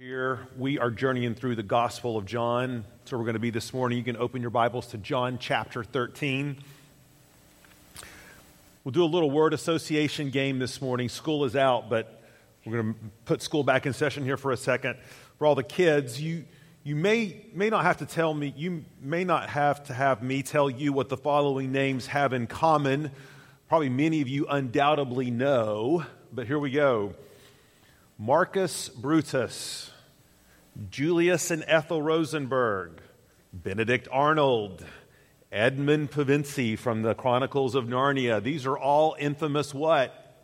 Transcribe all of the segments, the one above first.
Here we are journeying through the Gospel of John. So we're going to be this morning. You can open your Bibles to John chapter 13. We'll do a little word association game this morning. School is out, but we're going to put school back in session here for a second. For all the kids, you, you may, may not have to tell me, you may not have to have me tell you what the following names have in common. Probably many of you undoubtedly know, but here we go. Marcus Brutus, Julius and Ethel Rosenberg, Benedict Arnold, Edmund Pevensie from the Chronicles of Narnia. These are all infamous what?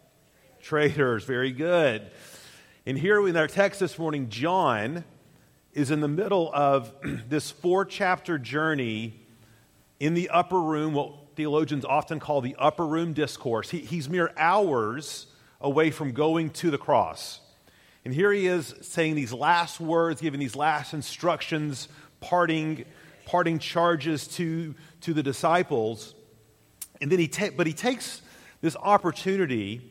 Traitors. Very good. And here in our text this morning, John is in the middle of this four chapter journey in the upper room, what theologians often call the upper room discourse. He, he's mere hours away from going to the cross. And here he is saying these last words, giving these last instructions, parting, parting charges to, to the disciples. And then he ta- but he takes this opportunity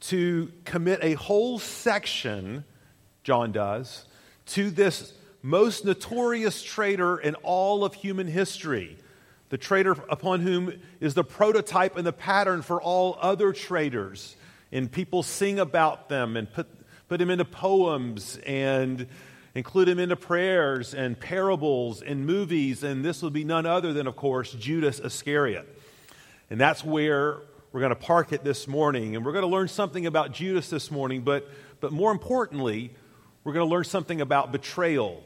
to commit a whole section, John does, to this most notorious traitor in all of human history. The traitor upon whom is the prototype and the pattern for all other traitors. And people sing about them and put put him into poems and include him into prayers and parables and movies. And this would be none other than, of course, Judas Iscariot. And that's where we're going to park it this morning. And we're going to learn something about Judas this morning, but, but more importantly, we're going to learn something about betrayal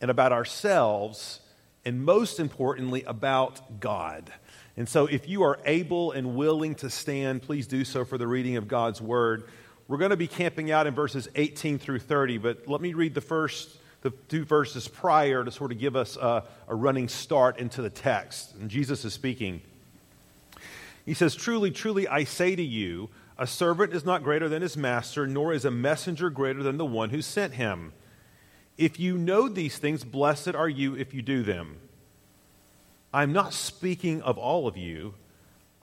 and about ourselves, and most importantly, about God. And so, if you are able and willing to stand, please do so for the reading of God's word. We're going to be camping out in verses 18 through 30, but let me read the first, the two verses prior to sort of give us a, a running start into the text. And Jesus is speaking. He says, Truly, truly, I say to you, a servant is not greater than his master, nor is a messenger greater than the one who sent him. If you know these things, blessed are you if you do them. I'm not speaking of all of you.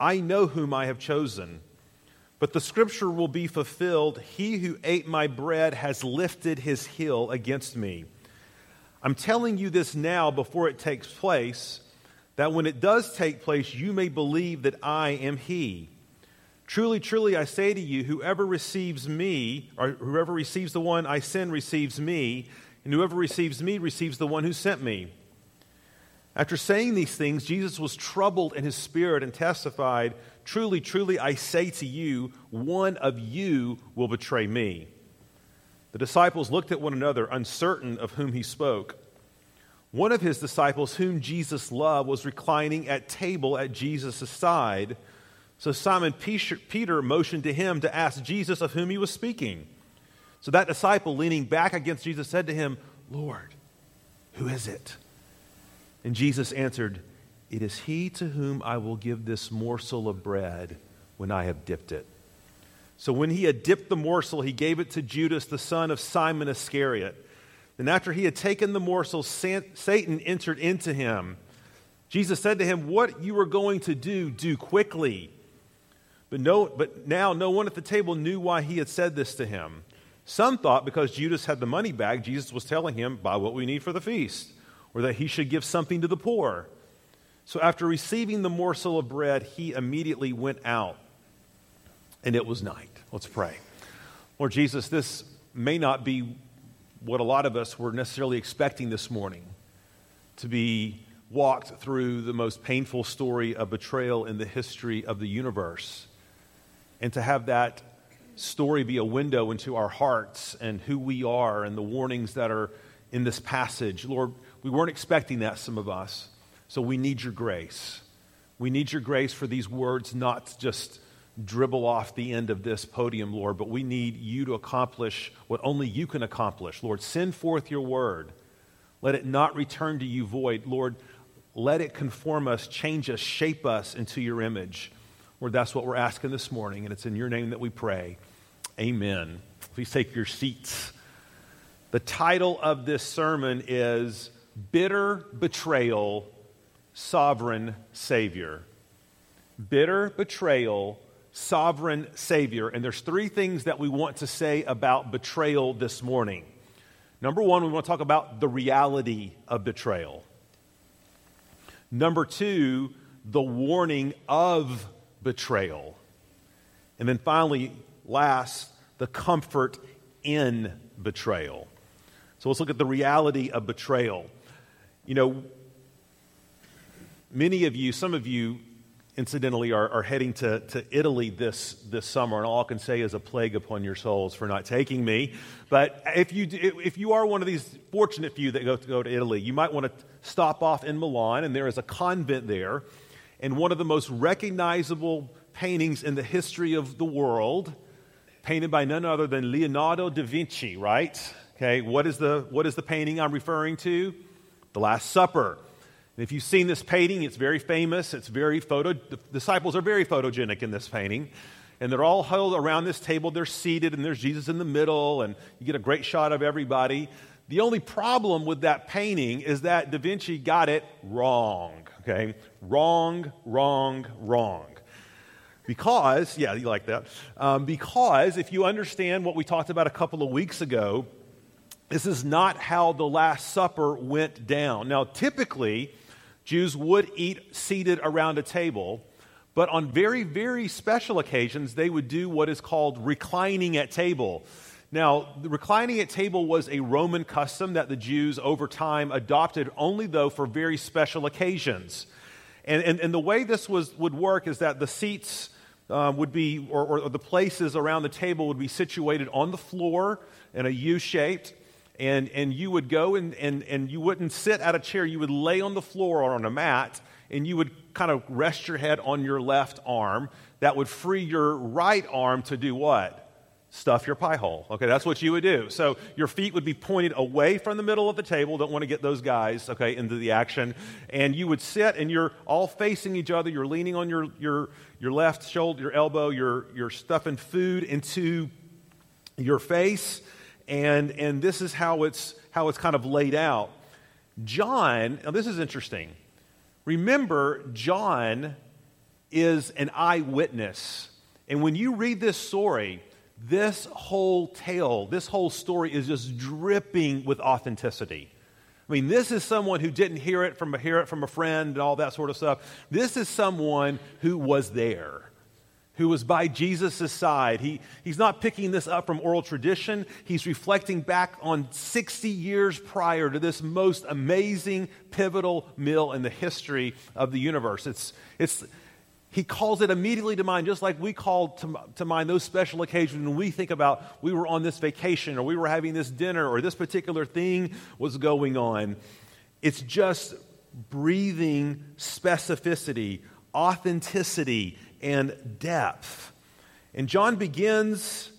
I know whom I have chosen but the scripture will be fulfilled He who ate my bread has lifted his heel against me. I'm telling you this now before it takes place, that when it does take place, you may believe that I am He. Truly, truly, I say to you, whoever receives me, or whoever receives the one I send receives me, and whoever receives me receives the one who sent me. After saying these things, Jesus was troubled in his spirit and testified, Truly, truly, I say to you, one of you will betray me. The disciples looked at one another, uncertain of whom he spoke. One of his disciples, whom Jesus loved, was reclining at table at Jesus' side. So Simon Peter motioned to him to ask Jesus of whom he was speaking. So that disciple, leaning back against Jesus, said to him, Lord, who is it? And Jesus answered, It is he to whom I will give this morsel of bread when I have dipped it. So when he had dipped the morsel, he gave it to Judas, the son of Simon Iscariot. Then after he had taken the morsel, Satan entered into him. Jesus said to him, What you are going to do, do quickly. But, no, but now no one at the table knew why he had said this to him. Some thought because Judas had the money bag, Jesus was telling him, Buy what we need for the feast or that he should give something to the poor. So after receiving the morsel of bread, he immediately went out, and it was night. Let's pray. Lord Jesus, this may not be what a lot of us were necessarily expecting this morning to be walked through the most painful story of betrayal in the history of the universe, and to have that story be a window into our hearts and who we are and the warnings that are in this passage. Lord, we weren't expecting that, some of us. So we need your grace. We need your grace for these words not to just dribble off the end of this podium, Lord, but we need you to accomplish what only you can accomplish. Lord, send forth your word. Let it not return to you void. Lord, let it conform us, change us, shape us into your image. Lord, that's what we're asking this morning, and it's in your name that we pray. Amen. Please take your seats. The title of this sermon is bitter betrayal, sovereign Savior. Bitter betrayal, sovereign Savior. And there's three things that we want to say about betrayal this morning. Number one, we want to talk about the reality of betrayal. Number two, the warning of betrayal. And then finally, last, the comfort in betrayal. So let's look at the reality of betrayal. You know, many of you, some of you, incidentally, are, are heading to, to Italy this, this summer, and all I can say is a plague upon your souls for not taking me. But if you, if you are one of these fortunate few that go to, go to Italy, you might want to stop off in Milan, and there is a convent there, and one of the most recognizable paintings in the history of the world, painted by none other than Leonardo da Vinci, right? Okay, what is the, what is the painting I'm referring to? The Last Supper. And if you've seen this painting, it's very famous. It's very photo. The disciples are very photogenic in this painting. And they're all huddled around this table. They're seated, and there's Jesus in the middle, and you get a great shot of everybody. The only problem with that painting is that Da Vinci got it wrong. Okay? Wrong, wrong, wrong. Because, yeah, you like that. Um, because if you understand what we talked about a couple of weeks ago, this is not how the Last Supper went down. Now, typically, Jews would eat seated around a table, but on very, very special occasions, they would do what is called reclining at table. Now, reclining at table was a Roman custom that the Jews over time adopted only, though, for very special occasions. And, and, and the way this was, would work is that the seats uh, would be, or, or the places around the table would be situated on the floor in a U shaped and, and you would go and, and, and you wouldn't sit at a chair, you would lay on the floor or on a mat, and you would kind of rest your head on your left arm. That would free your right arm to do what? Stuff your pie hole. Okay, that's what you would do. So your feet would be pointed away from the middle of the table. Don't want to get those guys, okay, into the action. And you would sit and you're all facing each other. You're leaning on your, your, your left shoulder, your elbow. You're, you're stuffing food into your face and, and this is how it's, how it's kind of laid out. John, now this is interesting. Remember, John is an eyewitness. And when you read this story, this whole tale, this whole story is just dripping with authenticity. I mean, this is someone who didn't hear it from a, hear it from a friend and all that sort of stuff. This is someone who was there who was by Jesus' side. He, he's not picking this up from oral tradition. He's reflecting back on 60 years prior to this most amazing, pivotal meal in the history of the universe. It's, it's, he calls it immediately to mind, just like we call to, to mind those special occasions when we think about we were on this vacation or we were having this dinner or this particular thing was going on. It's just breathing specificity, authenticity, and depth. And John begins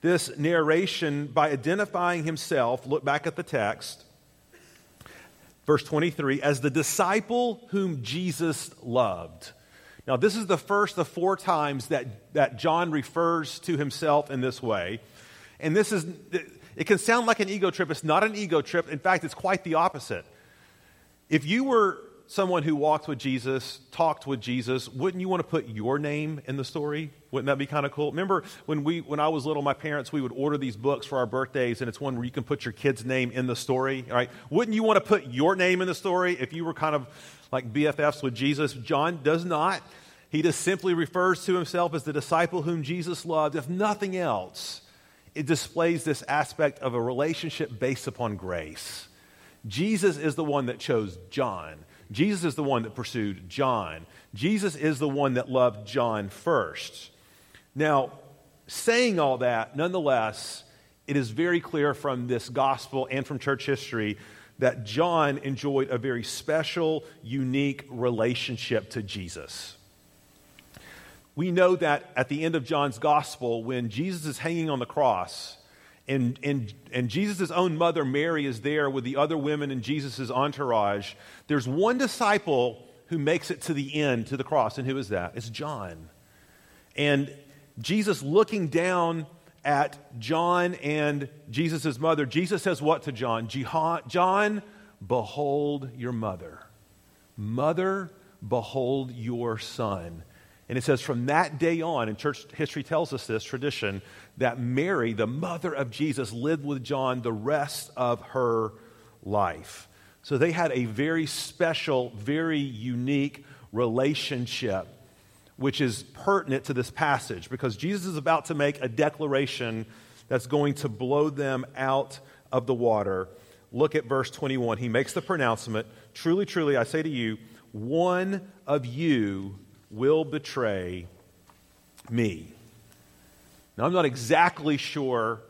this narration by identifying himself, look back at the text, verse 23, as the disciple whom Jesus loved. Now, this is the first of four times that, that John refers to himself in this way. And this is, it can sound like an ego trip. It's not an ego trip. In fact, it's quite the opposite. If you were someone who walked with Jesus, talked with Jesus, wouldn't you want to put your name in the story? Wouldn't that be kind of cool? Remember when we when I was little, my parents we would order these books for our birthdays, and it's one where you can put your kid's name in the story, right? Wouldn't you want to put your name in the story if you were kind of like BFFs with Jesus? John does not. He just simply refers to himself as the disciple whom Jesus loved. If nothing else, it displays this aspect of a relationship based upon grace. Jesus is the one that chose John. Jesus is the one that pursued John. Jesus is the one that loved John first. Now, saying all that, nonetheless, it is very clear from this gospel and from church history that John enjoyed a very special, unique relationship to Jesus. We know that at the end of John's gospel, when Jesus is hanging on the cross, and, and, and Jesus' own mother, Mary, is there with the other women in Jesus' entourage. There's one disciple who makes it to the end, to the cross. And who is that? It's John. And Jesus looking down at John and Jesus' mother, Jesus says what to John? John, behold your mother. Mother, behold your son. And it says from that day on, and church history tells us this tradition, that Mary, the mother of Jesus, lived with John the rest of her life. So they had a very special, very unique relationship, which is pertinent to this passage because Jesus is about to make a declaration that's going to blow them out of the water. Look at verse 21. He makes the pronouncement Truly, truly, I say to you, one of you will betray me. Now, I'm not exactly sure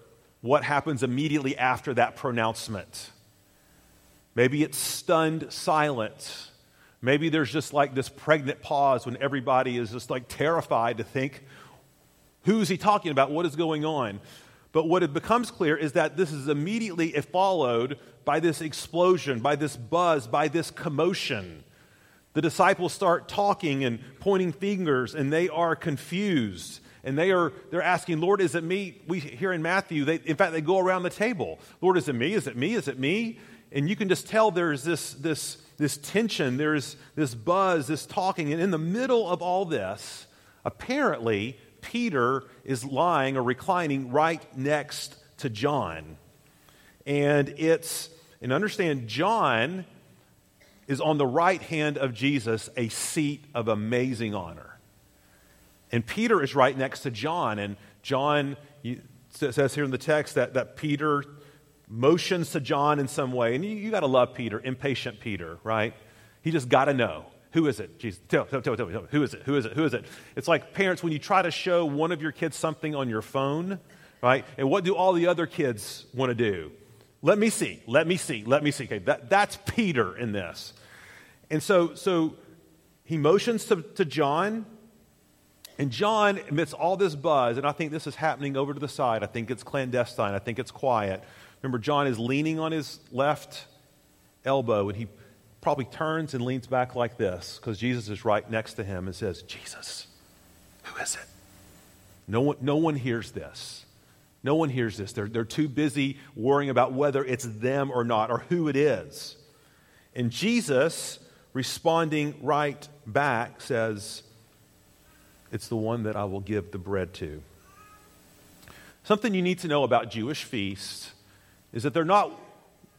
what happens immediately after that pronouncement. Maybe it's stunned silence. Maybe there's just like this pregnant pause when everybody is just like terrified to think, who is he talking about? What is going on? But what it becomes clear is that this is immediately followed by this explosion, by this buzz, by this commotion. The disciples start talking and pointing fingers, and they are confused. And they are they're asking, Lord, is it me? We here in Matthew, they, in fact, they go around the table. Lord, is it me? Is it me? Is it me? And you can just tell there's this, this, this tension, there's this buzz, this talking. And in the middle of all this, apparently, Peter is lying or reclining right next to John. And it's, and understand, John is on the right hand of Jesus, a seat of amazing honor. And Peter is right next to John. And John says here in the text that, that Peter motions to John in some way. And you, you got to love Peter, impatient Peter, right? He just got to know. Who is it? Jesus, tell, tell, tell, tell me. Who is it? Who is it? Who is it? It's like parents when you try to show one of your kids something on your phone, right? And what do all the other kids want to do? Let me see. Let me see. Let me see. Okay, that, that's Peter in this. And so, so he motions to, to John, and John, amidst all this buzz, and I think this is happening over to the side, I think it's clandestine, I think it's quiet. Remember, John is leaning on his left elbow, and he probably turns and leans back like this because Jesus is right next to him and says, Jesus, who is it? No one, no one hears this. No one hears this. They're, they're too busy worrying about whether it's them or not or who it is. And Jesus, responding right back, says, It's the one that I will give the bread to. Something you need to know about Jewish feasts is that they're not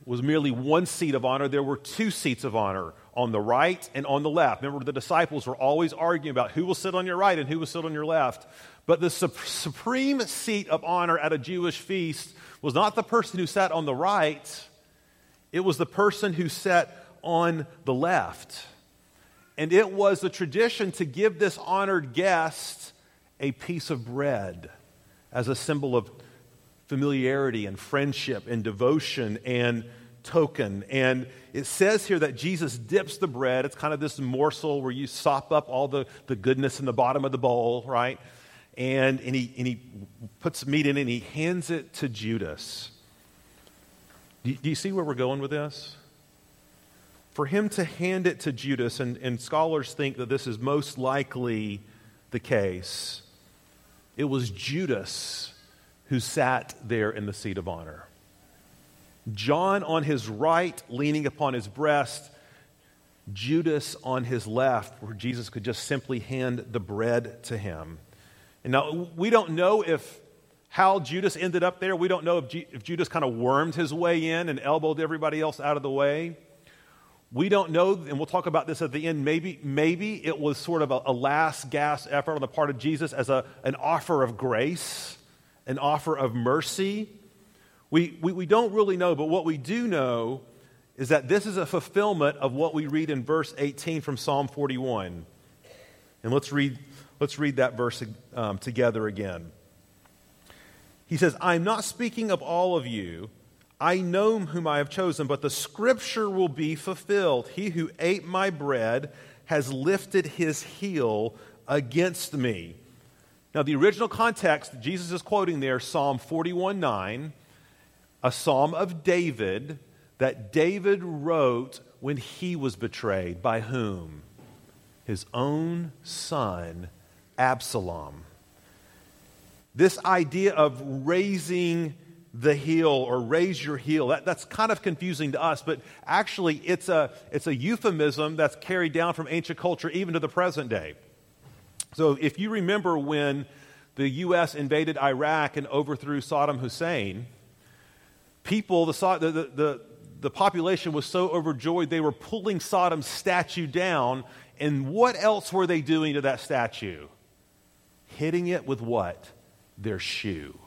was merely one seat of honor, there were two seats of honor on the right and on the left. Remember, the disciples were always arguing about who will sit on your right and who will sit on your left. But the su- supreme seat of honor at a Jewish feast was not the person who sat on the right, it was the person who sat on the left. And it was the tradition to give this honored guest a piece of bread as a symbol of familiarity and friendship and devotion and token. And it says here that Jesus dips the bread. It's kind of this morsel where you sop up all the, the goodness in the bottom of the bowl, right? And, and, he, and he puts meat in it and he hands it to Judas. Do, do you see where we're going with this? For him to hand it to Judas, and, and scholars think that this is most likely the case, it was Judas who sat there in the seat of honor. John on his right, leaning upon his breast, Judas on his left, where Jesus could just simply hand the bread to him. And now we don't know if how Judas ended up there. We don't know if, G- if Judas kind of wormed his way in and elbowed everybody else out of the way. We don't know, and we'll talk about this at the end. Maybe, maybe it was sort of a, a last gasp effort on the part of Jesus as a, an offer of grace, an offer of mercy. We, we, we don't really know, but what we do know is that this is a fulfillment of what we read in verse 18 from Psalm 41. And let's read, let's read that verse um, together again. He says, I'm not speaking of all of you. I know whom I have chosen, but the scripture will be fulfilled. He who ate my bread has lifted his heel against me. Now, the original context, Jesus is quoting there Psalm 41 9 a psalm of David that David wrote when he was betrayed. By whom? His own son, Absalom. This idea of raising the heel or raise your heel, that, that's kind of confusing to us, but actually it's a, it's a euphemism that's carried down from ancient culture even to the present day. So if you remember when the U.S. invaded Iraq and overthrew Saddam Hussein, people, the, the, the, the population was so overjoyed they were pulling Saddam's statue down. And what else were they doing to that statue? Hitting it with what? Their shoe.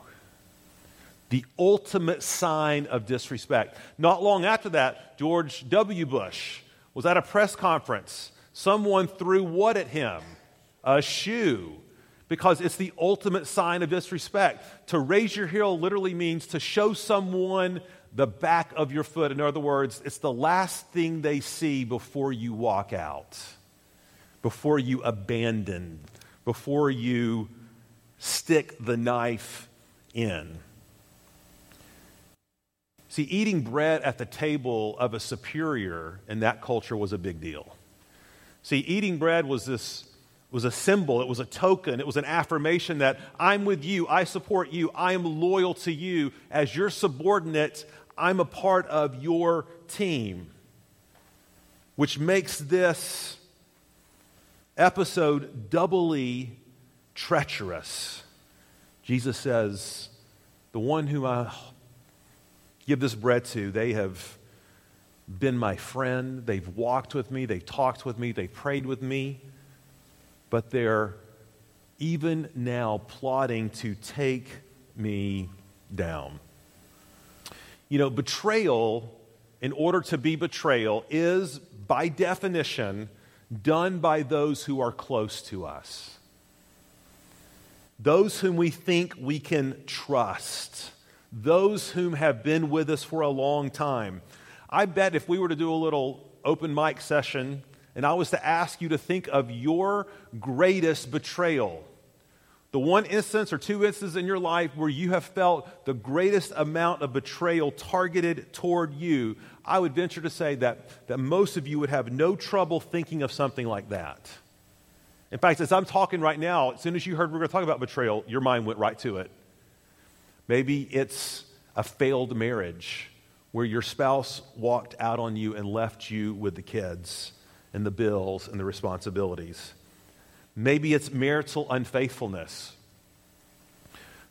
The ultimate sign of disrespect. Not long after that, George W. Bush was at a press conference. Someone threw what at him? A shoe because it's the ultimate sign of disrespect. To raise your heel literally means to show someone the back of your foot. In other words, it's the last thing they see before you walk out, before you abandon, before you stick the knife in. See, eating bread at the table of a superior in that culture was a big deal. See, eating bread was this was a symbol, it was a token, it was an affirmation that I'm with you, I support you, I am loyal to you. As your subordinate, I'm a part of your team. Which makes this episode doubly treacherous. Jesus says, The one whom I give this bread to, they have been my friend. They've walked with me, they've talked with me, they've prayed with me but they're even now plotting to take me down. You know, betrayal, in order to be betrayal, is by definition done by those who are close to us. Those whom we think we can trust. Those whom have been with us for a long time. I bet if we were to do a little open mic session and I was to ask you to think of your greatest betrayal, the one instance or two instances in your life where you have felt the greatest amount of betrayal targeted toward you, I would venture to say that, that most of you would have no trouble thinking of something like that. In fact, as I'm talking right now, as soon as you heard we are going to talk about betrayal, your mind went right to it. Maybe it's a failed marriage where your spouse walked out on you and left you with the kids and the bills and the responsibilities. Maybe it's marital unfaithfulness.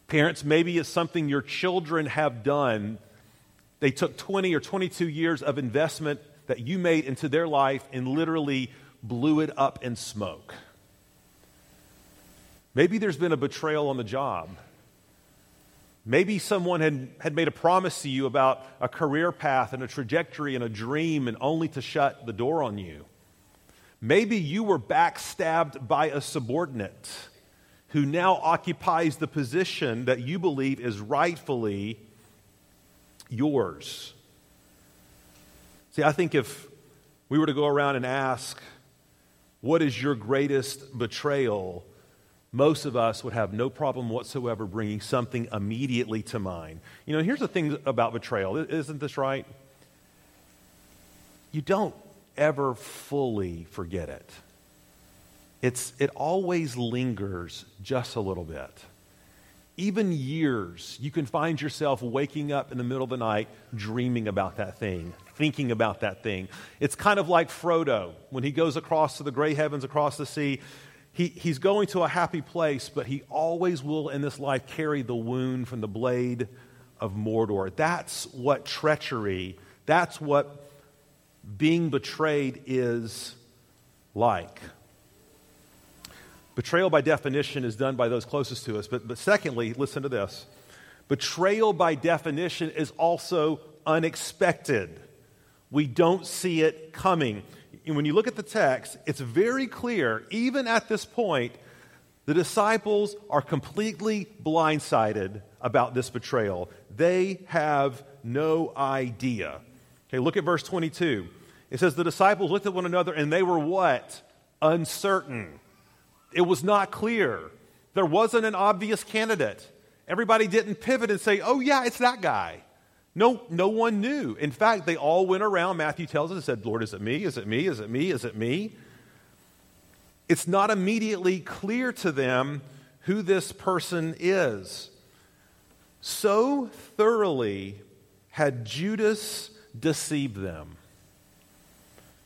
Parents, maybe it's something your children have done. They took 20 or 22 years of investment that you made into their life and literally blew it up in smoke. Maybe there's been a betrayal on the job. Maybe someone had, had made a promise to you about a career path and a trajectory and a dream, and only to shut the door on you. Maybe you were backstabbed by a subordinate who now occupies the position that you believe is rightfully yours. See, I think if we were to go around and ask, What is your greatest betrayal? Most of us would have no problem whatsoever bringing something immediately to mind. You know, here's the thing about betrayal. Isn't this right? You don't ever fully forget it. It's, it always lingers just a little bit. Even years, you can find yourself waking up in the middle of the night dreaming about that thing, thinking about that thing. It's kind of like Frodo when he goes across to the Grey Havens, across the sea. He, he's going to a happy place, but he always will in this life carry the wound from the blade of Mordor. That's what treachery, that's what being betrayed is like. Betrayal, by definition, is done by those closest to us. But, but secondly, listen to this betrayal, by definition, is also unexpected. We don't see it coming. When you look at the text, it's very clear, even at this point, the disciples are completely blindsided about this betrayal. They have no idea. Okay, look at verse 22. It says, The disciples looked at one another and they were what? Uncertain. It was not clear. There wasn't an obvious candidate. Everybody didn't pivot and say, Oh, yeah, it's that guy. No, no one knew. In fact, they all went around, Matthew tells us, and said, Lord, is it me? Is it me? Is it me? Is it me? It's not immediately clear to them who this person is. So thoroughly had Judas deceived them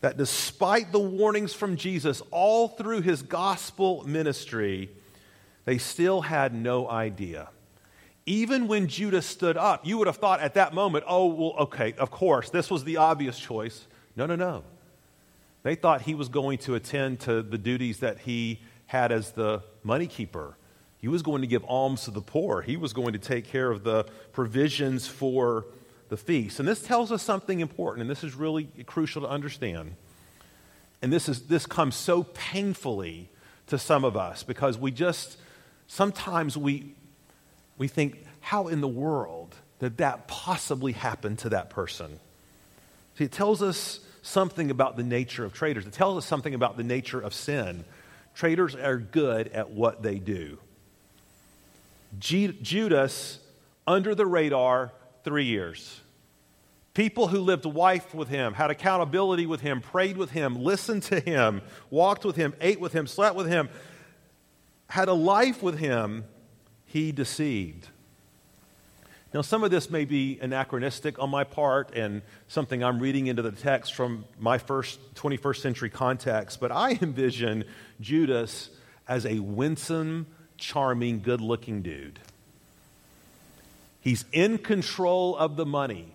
that despite the warnings from Jesus all through his gospel ministry, they still had no idea. Even when Judas stood up, you would have thought at that moment, oh, well, okay, of course, this was the obvious choice. No, no, no. They thought he was going to attend to the duties that he had as the money keeper. He was going to give alms to the poor. He was going to take care of the provisions for the feast. And this tells us something important, and this is really crucial to understand. And this, is, this comes so painfully to some of us because we just, sometimes we, we think, how in the world did that possibly happen to that person? See, it tells us something about the nature of traitors. It tells us something about the nature of sin. Traitors are good at what they do. Judas, under the radar, three years. People who lived wife with him, had accountability with him, prayed with him, listened to him, walked with him, ate with him, slept with him, had a life with him, he deceived. Now, some of this may be anachronistic on my part and something I'm reading into the text from my first 21st century context, but I envision Judas as a winsome, charming, good looking dude. He's in control of the money.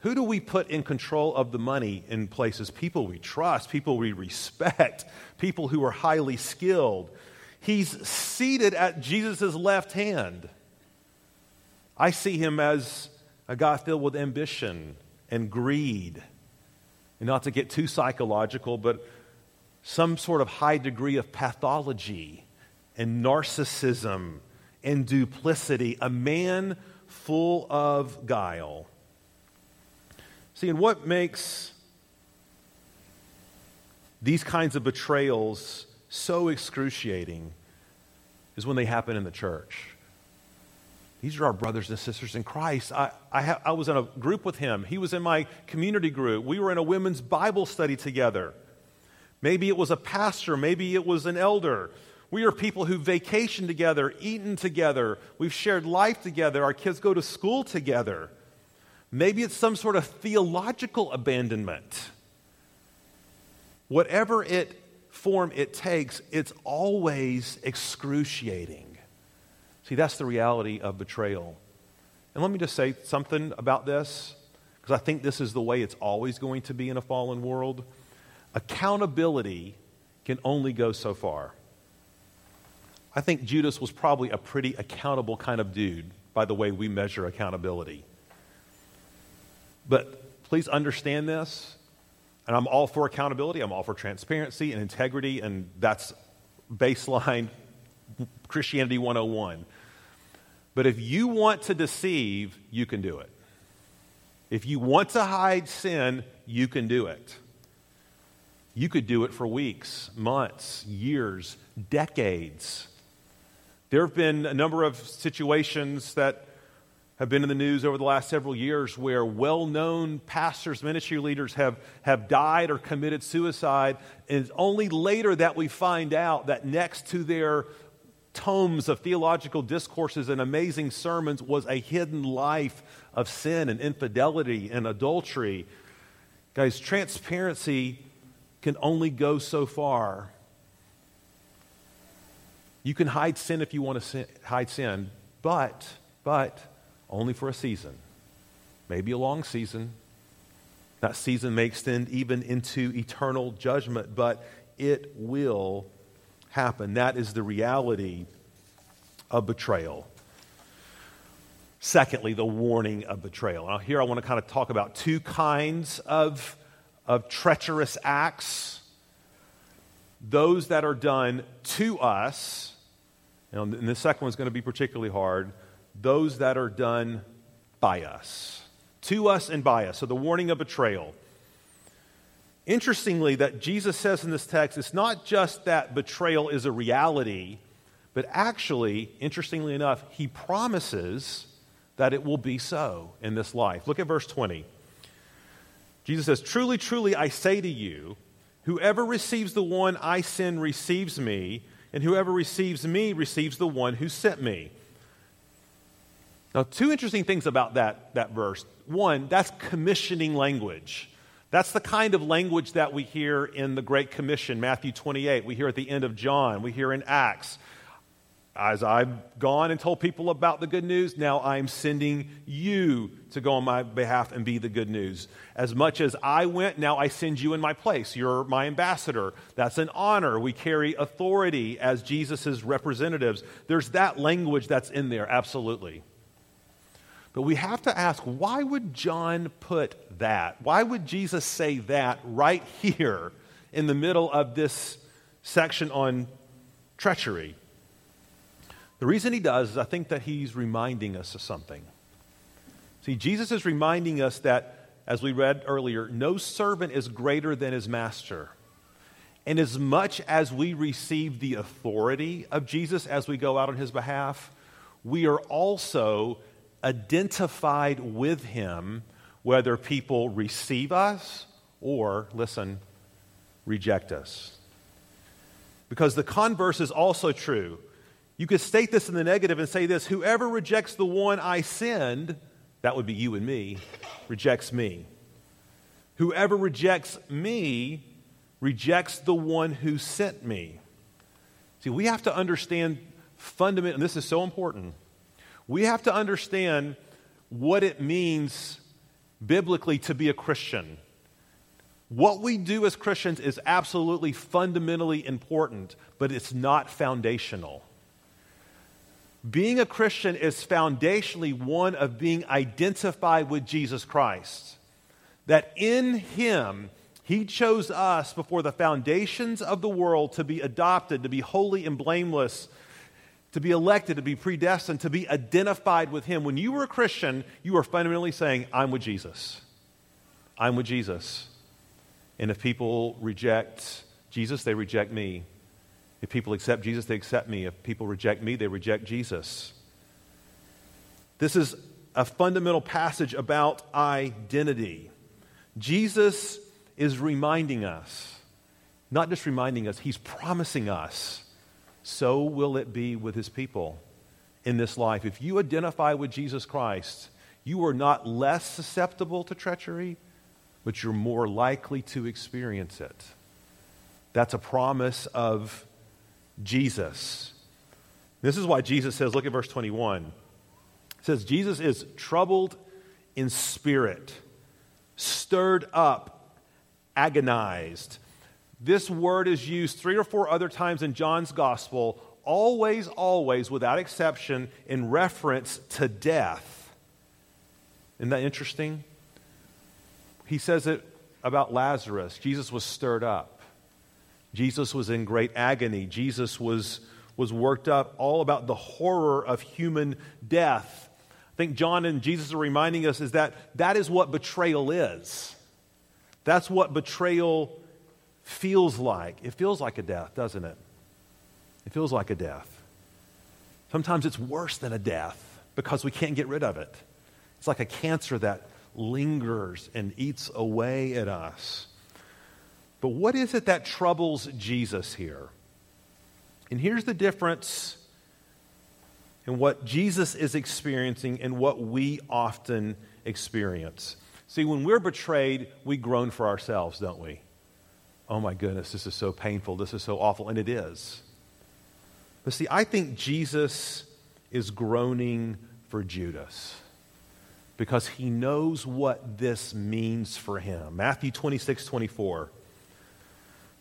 Who do we put in control of the money in places? People we trust, people we respect, people who are highly skilled. He's seated at Jesus' left hand. I see him as a guy filled with ambition and greed. And not to get too psychological, but some sort of high degree of pathology and narcissism and duplicity. A man full of guile. See, and what makes these kinds of betrayals so excruciating is when they happen in the church. These are our brothers and sisters in Christ. I, I, ha- I, was in a group with him. He was in my community group. We were in a women's Bible study together. Maybe it was a pastor, maybe it was an elder. We are people who vacation together, eaten together. We've shared life together. Our kids go to school together. Maybe it's some sort of theological abandonment. Whatever it form it takes, it's always excruciating. See, that's the reality of betrayal. And let me just say something about this, because I think this is the way it's always going to be in a fallen world. Accountability can only go so far. I think Judas was probably a pretty accountable kind of dude by the way we measure accountability. But please understand this, and I'm all for accountability, I'm all for transparency and integrity, and that's baseline Christianity 101. But if you want to deceive, you can do it. If you want to hide sin, you can do it. You could do it for weeks, months, years, decades. There have been a number of situations that have been in the news over the last several years where well known pastors, ministry leaders have, have died or committed suicide. And it's only later that we find out that next to their tomes of theological discourses and amazing sermons was a hidden life of sin and infidelity and adultery. Guys, transparency can only go so far. You can hide sin if you want to sin, hide sin, but, but only for a season. Maybe a long season. That season may extend even into eternal judgment, but it will happen. That is the reality of betrayal. Secondly, the warning of betrayal. Now, here I want to kind of talk about two kinds of, of treacherous acts those that are done to us, and the second one is going to be particularly hard, those that are done by us. To us and by us. So, the warning of betrayal. Interestingly, that Jesus says in this text, it's not just that betrayal is a reality, but actually, interestingly enough, he promises that it will be so in this life. Look at verse 20. Jesus says, Truly, truly, I say to you, whoever receives the one I send receives me, and whoever receives me receives the one who sent me. Now, two interesting things about that, that verse. One, that's commissioning language. That's the kind of language that we hear in the Great Commission, Matthew 28. We hear at the end of John. We hear in Acts. As I've gone and told people about the good news, now I'm sending you to go on my behalf and be the good news. As much as I went, now I send you in my place. You're my ambassador. That's an honor. We carry authority as Jesus' representatives. There's that language that's in there, absolutely. But we have to ask why would John put that? Why would Jesus say that right here in the middle of this section on treachery? The reason he does is I think that he's reminding us of something. See, Jesus is reminding us that, as we read earlier, no servant is greater than his master. And as much as we receive the authority of Jesus as we go out on his behalf, we are also identified with him whether people receive us or, listen, reject us. Because the converse is also true. You could state this in the negative and say this whoever rejects the one I send, that would be you and me, rejects me. Whoever rejects me rejects the one who sent me. See, we have to understand fundamental, and this is so important. We have to understand what it means biblically to be a Christian. What we do as Christians is absolutely fundamentally important, but it's not foundational. Being a Christian is foundationally one of being identified with Jesus Christ. That in Him, He chose us before the foundations of the world to be adopted, to be holy and blameless, to be elected, to be predestined, to be identified with Him. When you were a Christian, you were fundamentally saying, I'm with Jesus. I'm with Jesus. And if people reject Jesus, they reject me. If people accept Jesus, they accept me. If people reject me, they reject Jesus. This is a fundamental passage about identity. Jesus is reminding us, not just reminding us, he's promising us, so will it be with his people in this life. If you identify with Jesus Christ, you are not less susceptible to treachery, but you're more likely to experience it. That's a promise of Jesus. This is why Jesus says, look at verse 21. It says, Jesus is troubled in spirit, stirred up, agonized. This word is used three or four other times in John's gospel, always, always, without exception, in reference to death. Isn't that interesting? He says it about Lazarus. Jesus was stirred up. Jesus was in great agony. Jesus was, was worked up all about the horror of human death. I think John and Jesus are reminding us is that that is what betrayal is. That's what betrayal feels like. It feels like a death, doesn't it? It feels like a death. Sometimes it's worse than a death because we can't get rid of it. It's like a cancer that lingers and eats away at us. But what is it that troubles Jesus here? And here's the difference in what Jesus is experiencing and what we often experience. See, when we're betrayed, we groan for ourselves, don't we? Oh my goodness, this is so painful. This is so awful. And it is. But see, I think Jesus is groaning for Judas because he knows what this means for him. Matthew 26, 24.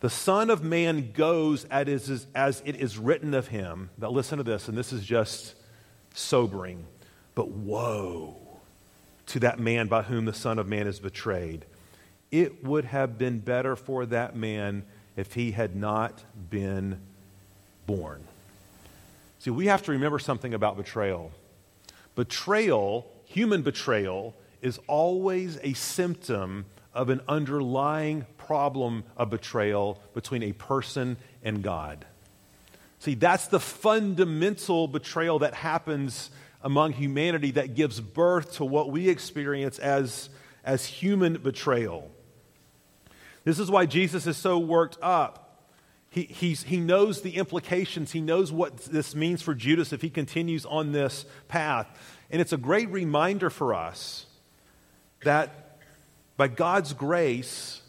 The Son of Man goes as, as it is written of him. Now, listen to this, and this is just sobering. But woe to that man by whom the Son of Man is betrayed. It would have been better for that man if he had not been born. See, we have to remember something about betrayal. Betrayal, human betrayal, is always a symptom of an underlying problem of betrayal between a person and God. See, that's the fundamental betrayal that happens among humanity that gives birth to what we experience as, as human betrayal. This is why Jesus is so worked up. He, he's, he knows the implications. He knows what this means for Judas if he continues on this path. And it's a great reminder for us that By God's grace,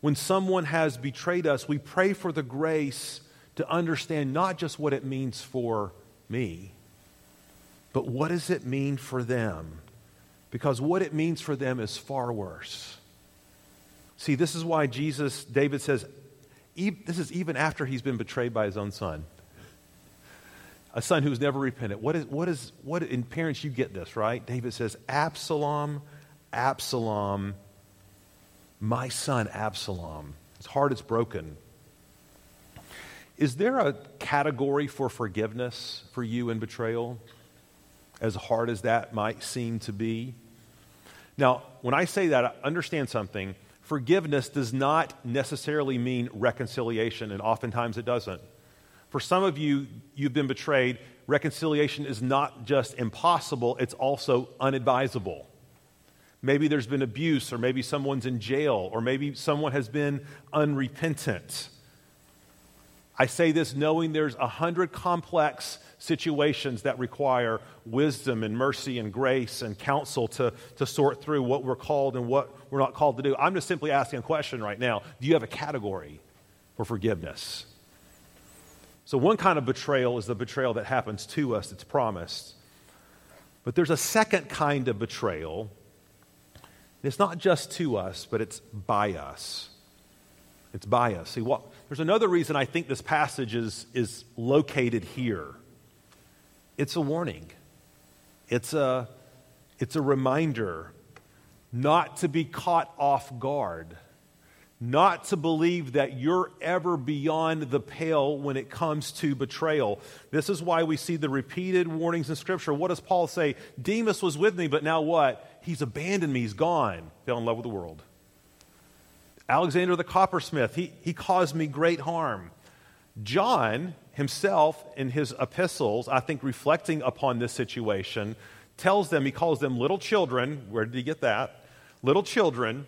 when someone has betrayed us, we pray for the grace to understand not just what it means for me, but what does it mean for them? Because what it means for them is far worse. See, this is why Jesus, David says, this is even after he's been betrayed by his own son. A son who's never repented. What is, what is, what, in parents, you get this, right? David says, Absalom, Absalom, my son Absalom. His heart is broken. Is there a category for forgiveness for you in betrayal? As hard as that might seem to be. Now, when I say that, understand something. Forgiveness does not necessarily mean reconciliation, and oftentimes it doesn't. For some of you, you've been betrayed. Reconciliation is not just impossible, it's also unadvisable. Maybe there's been abuse, or maybe someone's in jail, or maybe someone has been unrepentant. I say this knowing there's a hundred complex situations that require wisdom and mercy and grace and counsel to, to sort through what we're called and what we're not called to do. I'm just simply asking a question right now. Do you have a category for forgiveness? So, one kind of betrayal is the betrayal that happens to us, it's promised. But there's a second kind of betrayal. It's not just to us, but it's by us. It's by us. See, what, there's another reason I think this passage is, is located here. It's a warning, it's a, it's a reminder not to be caught off guard, not to believe that you're ever beyond the pale when it comes to betrayal. This is why we see the repeated warnings in Scripture. What does Paul say? Demas was with me, but now what? He's abandoned me, he's gone, fell in love with the world. Alexander the coppersmith, he, he caused me great harm. John himself, in his epistles, I think reflecting upon this situation, tells them, he calls them little children. Where did he get that? Little children.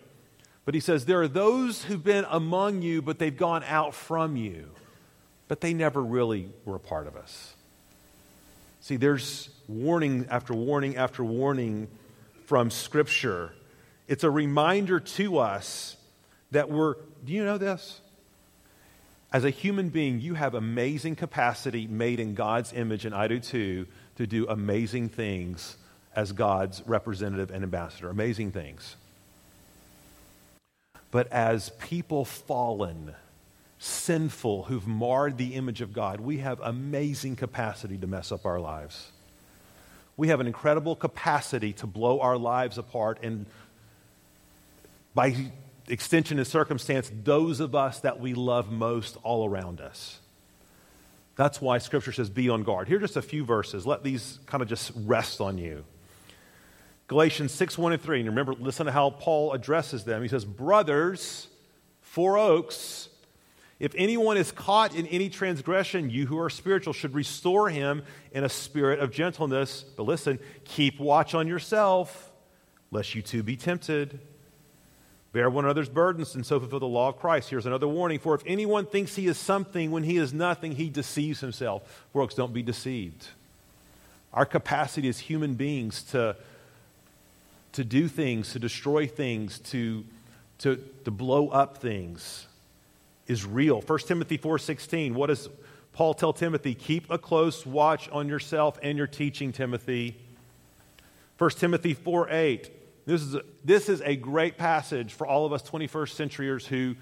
But he says, There are those who've been among you, but they've gone out from you. But they never really were a part of us. See, there's warning after warning after warning from Scripture. It's a reminder to us that we're, do you know this? As a human being, you have amazing capacity made in God's image, and I do too, to do amazing things as God's representative and ambassador. Amazing things. But as people fallen, sinful, who've marred the image of God, we have amazing capacity to mess up our lives. We have an incredible capacity to blow our lives apart and by extension and circumstance, those of us that we love most all around us. That's why Scripture says, be on guard. Here are just a few verses. Let these kind of just rest on you. Galatians 6, 1 and 3. And remember, listen to how Paul addresses them. He says, Brothers, four oaks, if anyone is caught in any transgression, you who are spiritual should restore him in a spirit of gentleness. But listen, keep watch on yourself, lest you too be tempted. Bear one another's burdens and so fulfill the law of Christ. Here's another warning. For if anyone thinks he is something when he is nothing, he deceives himself. Folks, don't be deceived. Our capacity as human beings to, to do things, to destroy things, to, to, to blow up things is real. 1 Timothy 4.16, what does Paul tell Timothy? Keep a close watch on yourself and your teaching, Timothy. 1 Timothy 4.8, this is a, this is a great passage for all of us 21st centuryers who,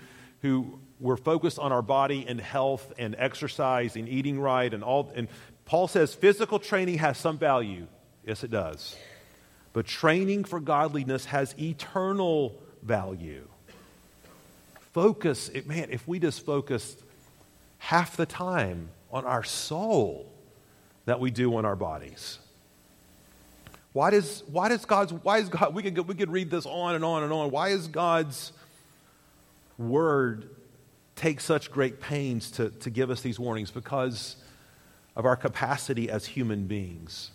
who were focused on our body and health and exercise and eating right and all. And Paul says physical training has some value. Yes, it does. But training for godliness has eternal value. Focus, it, man, if we just focus half the time on our soul that we do on our bodies. Why does, why does God's, why is God, we could, we could read this on and on and on. Why is God's word take such great pains to, to give us these warnings? Because of our capacity as human beings.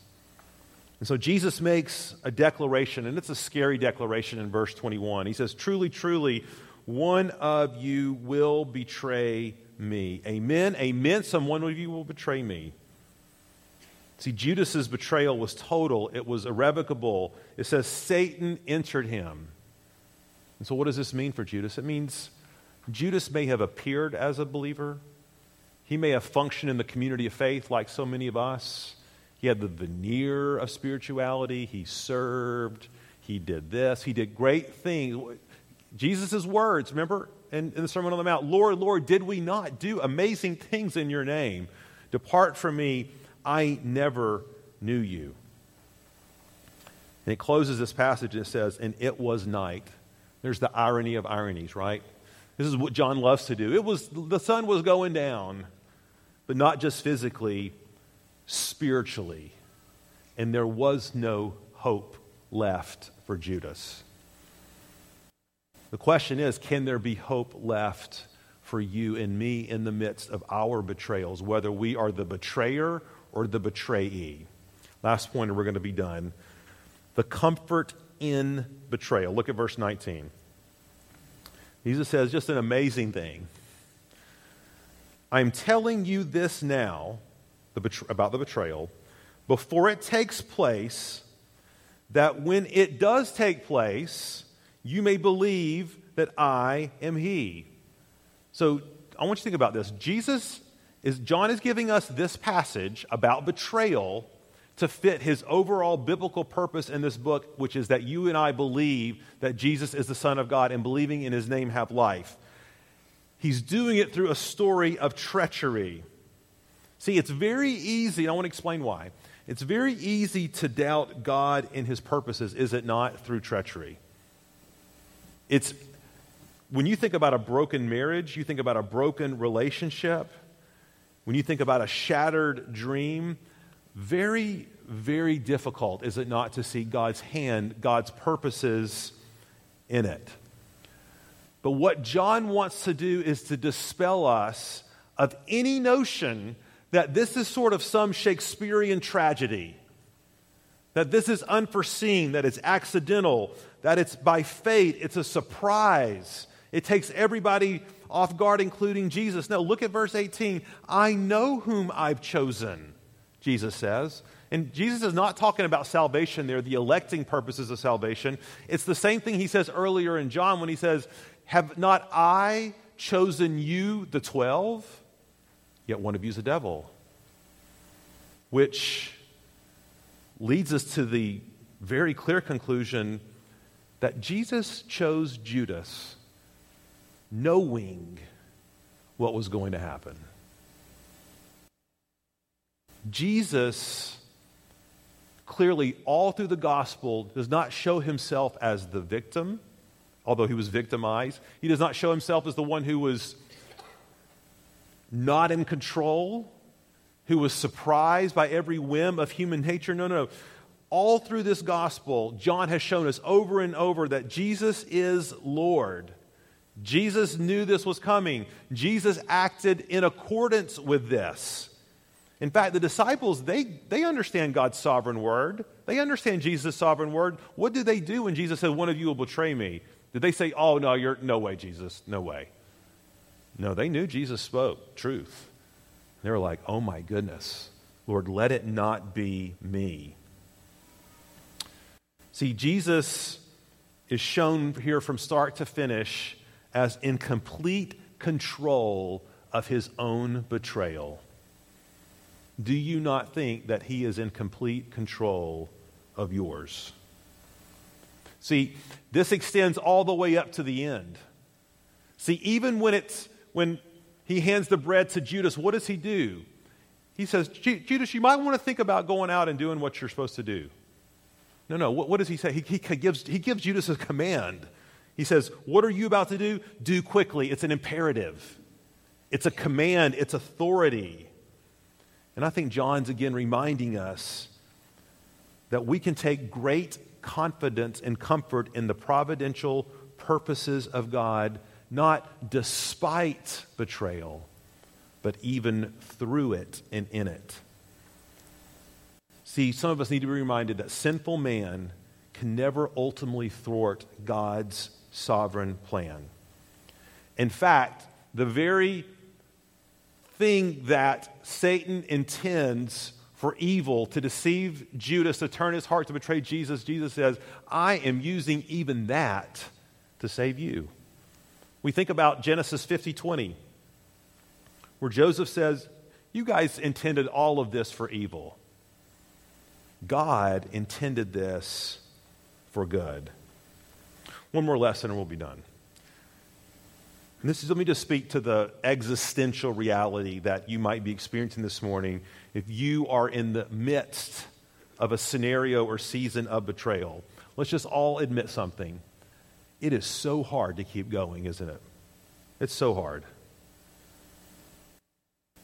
And so Jesus makes a declaration, and it's a scary declaration in verse 21. He says, Truly, truly, one of you will betray me. Amen. Amen. Someone of you will betray me. See, Judas's betrayal was total, it was irrevocable. It says Satan entered him. And so, what does this mean for Judas? It means Judas may have appeared as a believer, he may have functioned in the community of faith like so many of us. He had the veneer of spirituality, he served, he did this, he did great things. Jesus' words, remember in, in the Sermon on the Mount, Lord, Lord, did we not do amazing things in your name? Depart from me, I never knew you. And it closes this passage and it says, And it was night. There's the irony of ironies, right? This is what John loves to do. It was the sun was going down, but not just physically, spiritually. And there was no hope left for Judas. The question is can there be hope left for you and me in the midst of our betrayals, whether we are the betrayer or the betrayee? Last point, and we're going to be done. The comfort in betrayal. Look at verse 19. Jesus says just an amazing thing. I'm telling you this now the betray- about the betrayal before it takes place, that when it does take place, you may believe that I am He. So I want you to think about this. Jesus is, John is giving us this passage about betrayal to fit his overall biblical purpose in this book, which is that you and I believe that Jesus is the Son of God and believing in his name have life. He's doing it through a story of treachery. See, it's very easy, I want to explain why. It's very easy to doubt God and his purposes, is it not, through treachery? It's when you think about a broken marriage, you think about a broken relationship, when you think about a shattered dream, very, very difficult, is it not, to see God's hand, God's purposes in it. But what John wants to do is to dispel us of any notion that this is sort of some Shakespearean tragedy, that this is unforeseen, that it's accidental, that it's by fate, it's a surprise. It takes everybody off guard, including Jesus. No, look at verse 18. I know whom I've chosen. Jesus says. And Jesus is not talking about salvation there, the electing purposes of salvation. It's the same thing he says earlier in John when he says, Have not I chosen you, the twelve? Yet one of you is a devil. Which leads us to the very clear conclusion that Jesus chose Judas knowing what was going to happen. Jesus clearly, all through the gospel, does not show himself as the victim, although he was victimized. He does not show himself as the one who was not in control, who was surprised by every whim of human nature. No, no, no. All through this gospel, John has shown us over and over that Jesus is Lord. Jesus knew this was coming. Jesus acted in accordance with this. In fact, the disciples, they, they understand God's sovereign word. They understand Jesus' sovereign word. What do they do when Jesus said, One of you will betray me? Did they say, Oh, no, you're no way, Jesus, no way? No, they knew Jesus spoke truth. They were like, Oh my goodness, Lord, let it not be me. See, Jesus is shown here from start to finish as in complete control of his own betrayal do you not think that He is in complete control of yours? See, this extends all the way up to the end. See, even when it's when he hands the bread to Judas, what does he do? He says, Judas, you might want to think about going out and doing what you're supposed to do. No, no. What, what does he say? He, he, gives, he gives Judas a command. He says, What are you about to do? Do quickly. It's an imperative, it's a command, it's authority. And I think John's again reminding us that we can take great confidence and comfort in the providential purposes of God, not despite betrayal, but even through it and in it. See, some of us need to be reminded that sinful man can never ultimately thwart God's sovereign plan. In fact, the very thing that Satan intends for evil to deceive Judas to turn his heart to betray Jesus, Jesus says, I am using even that to save you. We think about Genesis 50 20, where Joseph says, You guys intended all of this for evil. God intended this for good. One more lesson and we'll be done. And this is, let me just speak to the existential reality that you might be experiencing this morning if you are in the midst of a scenario or season of betrayal. Let's just all admit something. It is so hard to keep going, isn't it? It's so hard.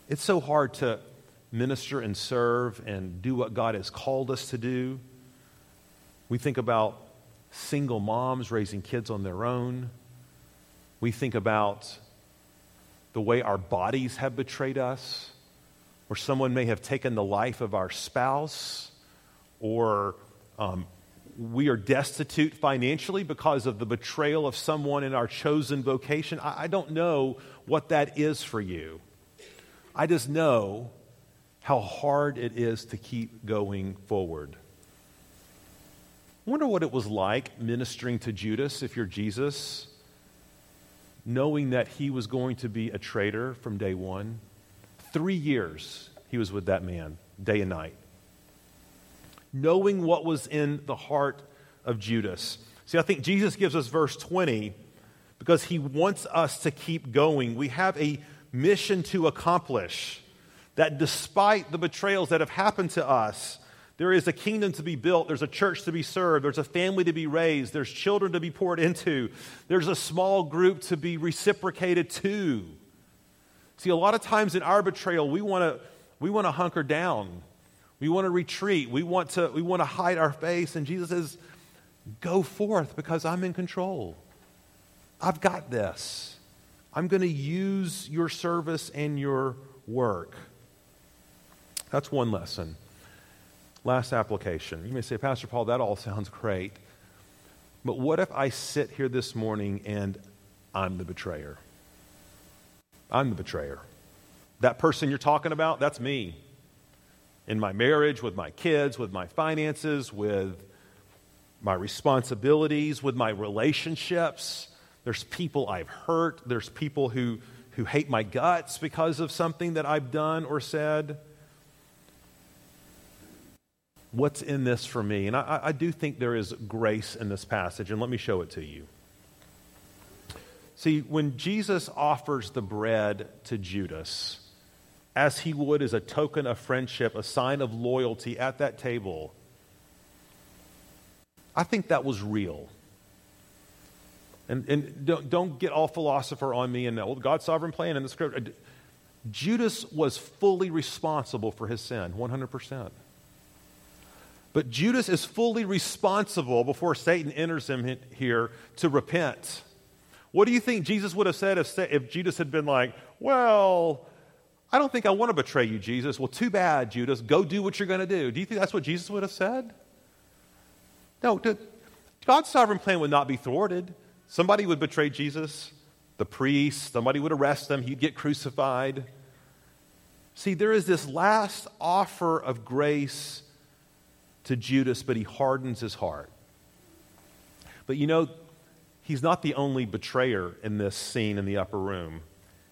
It's so hard to minister and serve and do what God has called us to do. We think about single moms raising kids on their own. We think about the way our bodies have betrayed us, or someone may have taken the life of our spouse, or um, we are destitute financially because of the betrayal of someone in our chosen vocation. I, I don't know what that is for you. I just know how hard it is to keep going forward. Wonder what it was like ministering to Judas if you're Jesus, knowing that he was going to be a traitor from day one. Three years he was with that man, day and night. Knowing what was in the heart of Judas. See, I think Jesus gives us verse 20 because he wants us to keep going. We have a mission to accomplish that despite the betrayals that have happened to us, there is a kingdom to be built, there's a church to be served, there's a family to be raised, there's children to be poured into, there's a small group to be reciprocated to. See, a lot of times in our betrayal, we want to we want to hunker down. We want to retreat. We want to we want to hide our face and Jesus says, "Go forth because I'm in control. I've got this. I'm going to use your service and your work." That's one lesson. Last application. You may say, Pastor Paul, that all sounds great. But what if I sit here this morning and I'm the betrayer? I'm the betrayer. That person you're talking about, that's me. In my marriage, with my kids, with my finances, with my responsibilities, with my relationships. There's people I've hurt. There's people who, who hate my guts because of something that I've done or said what's in this for me? And I, I do think there is grace in this passage, and let me show it to you. See, when Jesus offers the bread to Judas, as he would as a token of friendship, a sign of loyalty at that table, I think that was real. And, and don't, don't get all philosopher on me and oh, God's sovereign plan in the script. Judas was fully responsible for his sin, 100%. But Judas is fully responsible before Satan enters him here to repent. What do you think Jesus would have said if, if Judas had been like, Well, I don't think I want to betray you, Jesus. Well, too bad, Judas. Go do what you're going to do. Do you think that's what Jesus would have said? No, God's sovereign plan would not be thwarted. Somebody would betray Jesus, the priest, somebody would arrest him, he'd get crucified. See, there is this last offer of grace to Judas, but he hardens his heart. But you know, he's not the only betrayer in this scene in the upper room.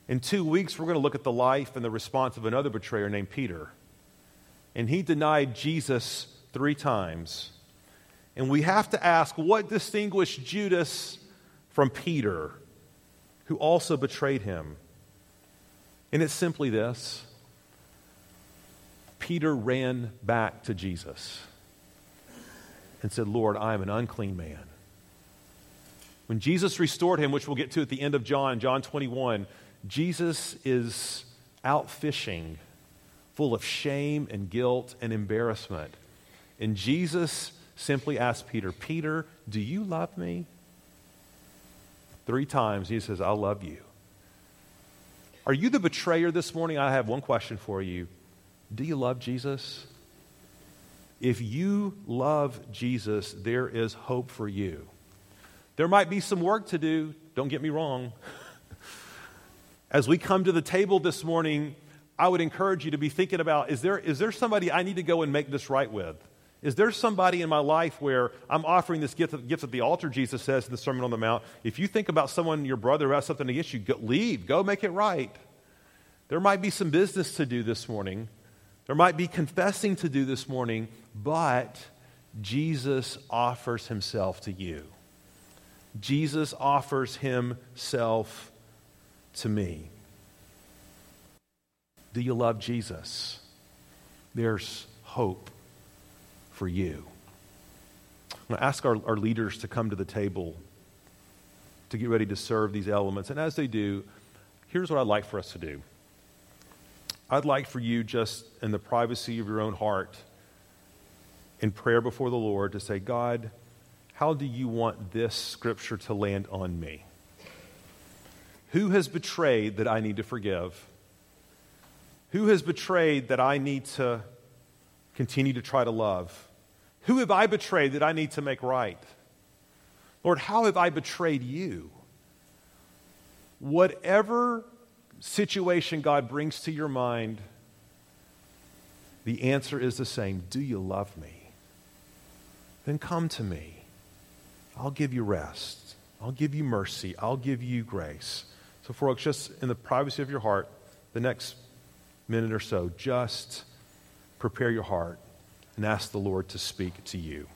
In two weeks, we're going to look at the life and the response of another betrayer named Peter. And he denied Jesus three times. And we have to ask what distinguished Judas from Peter, who also betrayed him? And it's simply this Peter ran back to Jesus and said, Lord, I am an unclean man. When Jesus restored him, which we'll get to at the end of John, John 21, Jesus is out fishing, full of shame and guilt and embarrassment. And Jesus simply asked Peter, Peter, do you love me? Three times he says, I love you. Are you the betrayer this morning? I have one question for you. Do you love Jesus? If you love Jesus, there is hope for you. There might be some work to do, don't get me wrong. As we come to the table this morning, I would encourage you to be thinking about is there, is there somebody I need to go and make this right with? Is there somebody in my life where I'm offering this gift of, gift of the altar, Jesus says in the Sermon on the Mount? If you think about someone, your brother, has something against you, go, leave, go make it right. There might be some business to do this morning. There might be confessing to do this morning, but Jesus offers himself to you. Jesus offers himself to me. Do you love Jesus? There's hope for you. I'm going to ask our, our leaders to come to the table to get ready to serve these elements. And as they do, here's what I'd like for us to do. I'd like for you, just in the privacy of your own heart, in prayer before the Lord, to say, God, how do you want this scripture to land on me? Who has betrayed that I need to forgive? Who has betrayed that I need to continue to try to love? Who have I betrayed that I need to make right? Lord, how have I betrayed you? Whatever situation God brings to your mind, the answer is the same Do you love me? Then come to me. I'll give you rest. I'll give you mercy. I'll give you grace. So, folks, just in the privacy of your heart, the next minute or so, just prepare your heart and ask the Lord to speak to you.